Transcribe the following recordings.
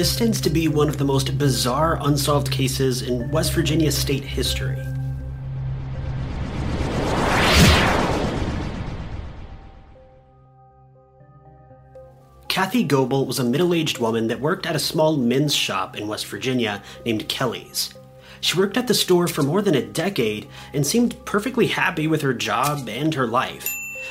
This tends to be one of the most bizarre unsolved cases in West Virginia state history. Kathy Goble was a middle aged woman that worked at a small men's shop in West Virginia named Kelly's. She worked at the store for more than a decade and seemed perfectly happy with her job and her life.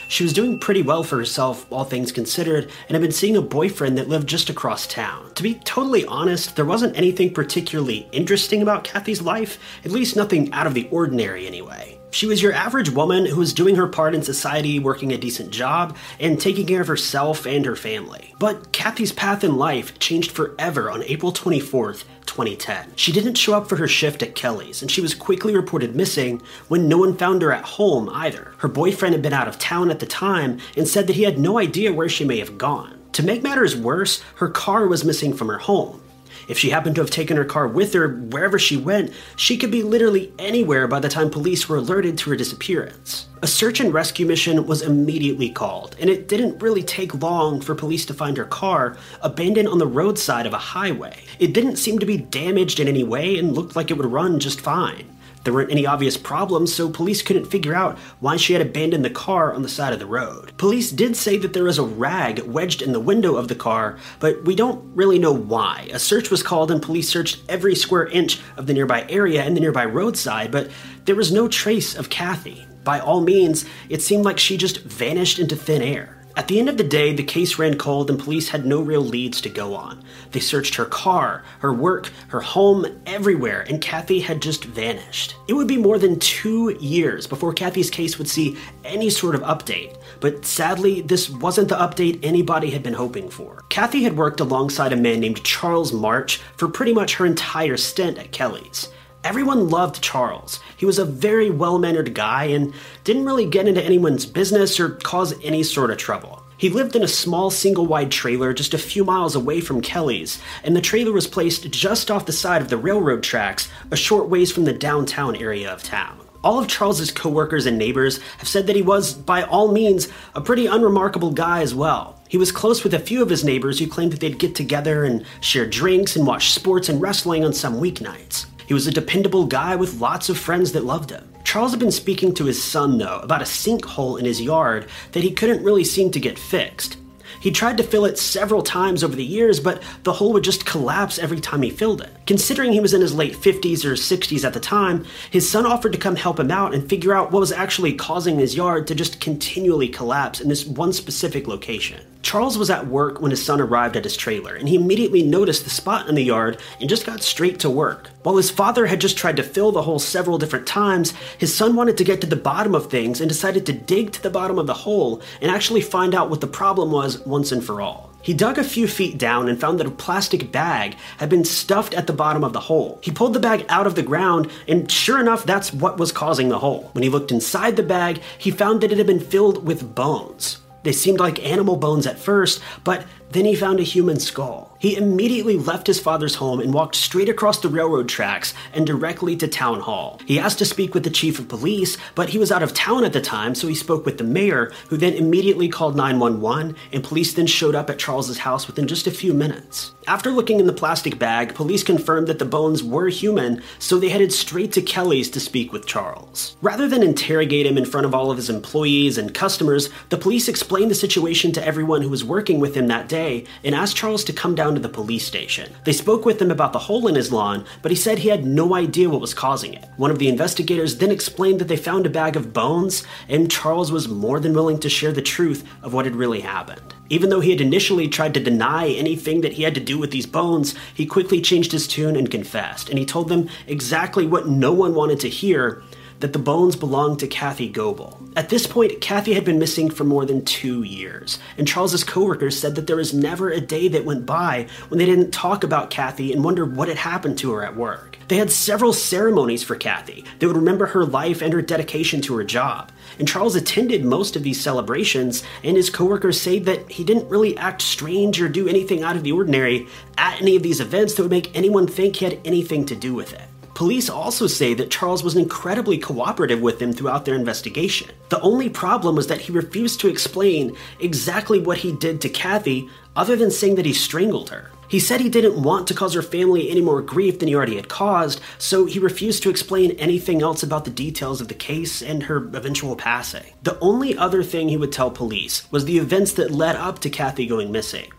She was doing pretty well for herself, all things considered, and had been seeing a boyfriend that lived just across town. To be totally honest, there wasn't anything particularly interesting about Kathy's life, at least nothing out of the ordinary anyway. She was your average woman who was doing her part in society, working a decent job, and taking care of herself and her family. But Kathy's path in life changed forever on April 24th, 2010. She didn't show up for her shift at Kelly's, and she was quickly reported missing when no one found her at home either. Her boyfriend had been out of town at the time and said that he had no idea where she may have gone. To make matters worse, her car was missing from her home. If she happened to have taken her car with her wherever she went, she could be literally anywhere by the time police were alerted to her disappearance. A search and rescue mission was immediately called, and it didn't really take long for police to find her car abandoned on the roadside of a highway. It didn't seem to be damaged in any way and looked like it would run just fine. There weren't any obvious problems, so police couldn't figure out why she had abandoned the car on the side of the road. Police did say that there was a rag wedged in the window of the car, but we don't really know why. A search was called and police searched every square inch of the nearby area and the nearby roadside, but there was no trace of Kathy. By all means, it seemed like she just vanished into thin air. At the end of the day, the case ran cold and police had no real leads to go on. They searched her car, her work, her home, everywhere, and Kathy had just vanished. It would be more than two years before Kathy's case would see any sort of update, but sadly, this wasn't the update anybody had been hoping for. Kathy had worked alongside a man named Charles March for pretty much her entire stint at Kelly's. Everyone loved Charles. He was a very well mannered guy and didn't really get into anyone's business or cause any sort of trouble. He lived in a small single wide trailer just a few miles away from Kelly's, and the trailer was placed just off the side of the railroad tracks, a short ways from the downtown area of town. All of Charles's coworkers and neighbors have said that he was, by all means, a pretty unremarkable guy as well. He was close with a few of his neighbors who claimed that they'd get together and share drinks and watch sports and wrestling on some weeknights. He was a dependable guy with lots of friends that loved him. Charles had been speaking to his son, though, about a sinkhole in his yard that he couldn't really seem to get fixed. He tried to fill it several times over the years, but the hole would just collapse every time he filled it. Considering he was in his late 50s or 60s at the time, his son offered to come help him out and figure out what was actually causing his yard to just continually collapse in this one specific location. Charles was at work when his son arrived at his trailer, and he immediately noticed the spot in the yard and just got straight to work. While his father had just tried to fill the hole several different times, his son wanted to get to the bottom of things and decided to dig to the bottom of the hole and actually find out what the problem was once and for all. He dug a few feet down and found that a plastic bag had been stuffed at the bottom of the hole. He pulled the bag out of the ground, and sure enough, that's what was causing the hole. When he looked inside the bag, he found that it had been filled with bones. They seemed like animal bones at first, but then he found a human skull. He immediately left his father's home and walked straight across the railroad tracks and directly to town hall. He asked to speak with the chief of police, but he was out of town at the time, so he spoke with the mayor, who then immediately called 911, and police then showed up at Charles's house within just a few minutes. After looking in the plastic bag, police confirmed that the bones were human, so they headed straight to Kelly's to speak with Charles. Rather than interrogate him in front of all of his employees and customers, the police explained the situation to everyone who was working with him that day and asked Charles to come down down to the police station. They spoke with him about the hole in his lawn, but he said he had no idea what was causing it. One of the investigators then explained that they found a bag of bones, and Charles was more than willing to share the truth of what had really happened. Even though he had initially tried to deny anything that he had to do with these bones, he quickly changed his tune and confessed, and he told them exactly what no one wanted to hear that the bones belonged to Kathy Goble. At this point, Kathy had been missing for more than two years, and Charles's coworkers said that there was never a day that went by when they didn't talk about Kathy and wonder what had happened to her at work. They had several ceremonies for Kathy. They would remember her life and her dedication to her job. And Charles attended most of these celebrations, and his coworkers say that he didn't really act strange or do anything out of the ordinary at any of these events that would make anyone think he had anything to do with it. Police also say that Charles was incredibly cooperative with them throughout their investigation. The only problem was that he refused to explain exactly what he did to Kathy other than saying that he strangled her. He said he didn't want to cause her family any more grief than he already had caused, so he refused to explain anything else about the details of the case and her eventual passing. The only other thing he would tell police was the events that led up to Kathy going missing.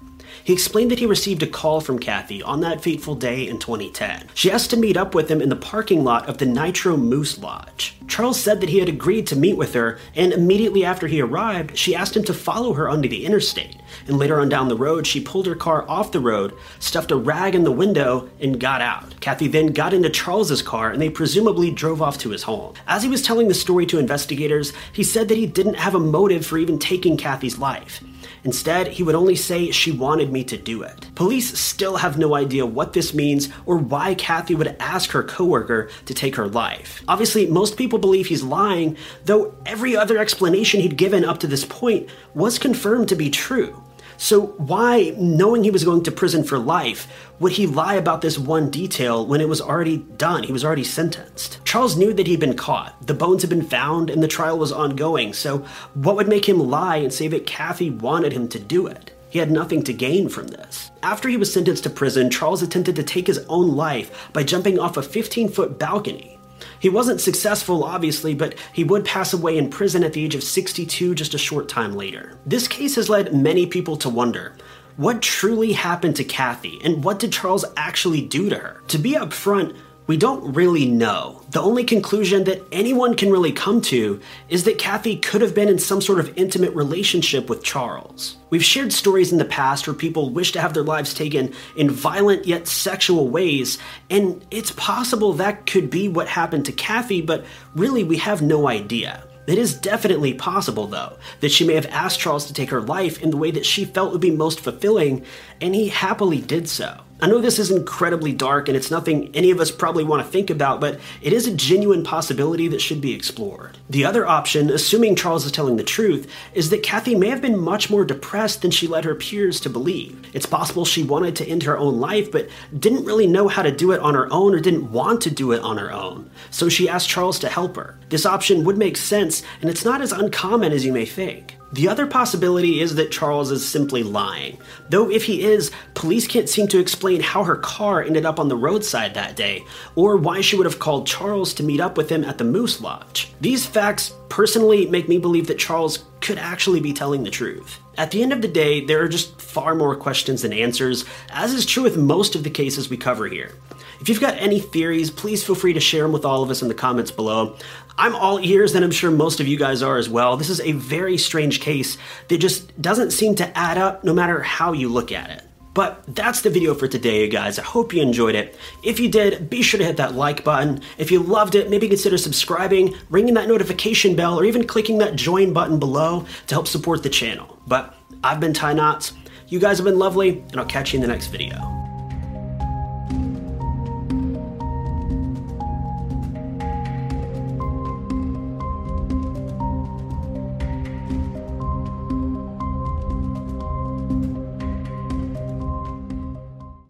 He explained that he received a call from Kathy on that fateful day in 2010. She asked to meet up with him in the parking lot of the Nitro Moose Lodge. Charles said that he had agreed to meet with her, and immediately after he arrived, she asked him to follow her onto the interstate. And later on down the road, she pulled her car off the road, stuffed a rag in the window, and got out. Kathy then got into Charles's car, and they presumably drove off to his home. As he was telling the story to investigators, he said that he didn't have a motive for even taking Kathy's life. Instead, he would only say she wanted me to do it. Police still have no idea what this means or why Kathy would ask her coworker to take her life. Obviously, most people believe he's lying, though every other explanation he'd given up to this point was confirmed to be true. So, why, knowing he was going to prison for life, would he lie about this one detail when it was already done? He was already sentenced. Charles knew that he'd been caught. The bones had been found and the trial was ongoing, so what would make him lie and say that Kathy wanted him to do it? He had nothing to gain from this. After he was sentenced to prison, Charles attempted to take his own life by jumping off a 15 foot balcony. He wasn't successful, obviously, but he would pass away in prison at the age of 62 just a short time later. This case has led many people to wonder what truly happened to Kathy, and what did Charles actually do to her? To be upfront, we don't really know. The only conclusion that anyone can really come to is that Kathy could have been in some sort of intimate relationship with Charles. We've shared stories in the past where people wish to have their lives taken in violent yet sexual ways, and it's possible that could be what happened to Kathy, but really we have no idea. It is definitely possible, though, that she may have asked Charles to take her life in the way that she felt would be most fulfilling, and he happily did so. I know this is incredibly dark and it's nothing any of us probably want to think about, but it is a genuine possibility that should be explored. The other option, assuming Charles is telling the truth, is that Kathy may have been much more depressed than she led her peers to believe. It's possible she wanted to end her own life, but didn't really know how to do it on her own or didn't want to do it on her own. So she asked Charles to help her. This option would make sense, and it's not as uncommon as you may think. The other possibility is that Charles is simply lying. Though, if he is, police can't seem to explain how her car ended up on the roadside that day, or why she would have called Charles to meet up with him at the Moose Lodge. These facts personally make me believe that Charles could actually be telling the truth. At the end of the day, there are just far more questions than answers, as is true with most of the cases we cover here. If you've got any theories, please feel free to share them with all of us in the comments below. I'm all ears, and I'm sure most of you guys are as well. This is a very strange case that just doesn't seem to add up no matter how you look at it. But that's the video for today, you guys. I hope you enjoyed it. If you did, be sure to hit that like button. If you loved it, maybe consider subscribing, ringing that notification bell, or even clicking that join button below to help support the channel. But I've been Ty Notts. You guys have been lovely, and I'll catch you in the next video.